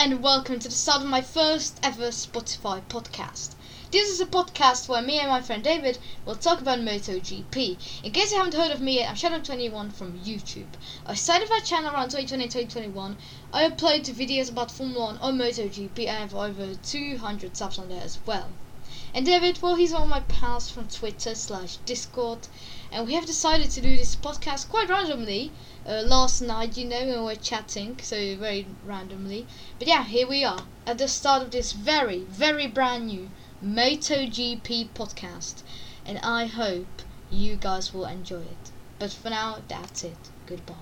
and welcome to the start of my first ever Spotify podcast. This is a podcast where me and my friend Dejvid will talk about MotoGP. In case you haven't heard of me yet, I'm Shadow21 from YouTube. I started my channel around 2020-2021. I upload videos about Formula 1 or MotoGP. I have over 200 subs on there as well. And Dejvid, well, he's one of my pals from Twitter slash Discord, and we have decided to do this podcast quite randomly. Uh, last night, you know, when we were chatting, so very randomly. But yeah, here we are at the start of this very, very brand new MotoGP podcast, and I hope you guys will enjoy it. But for now, that's it. Goodbye.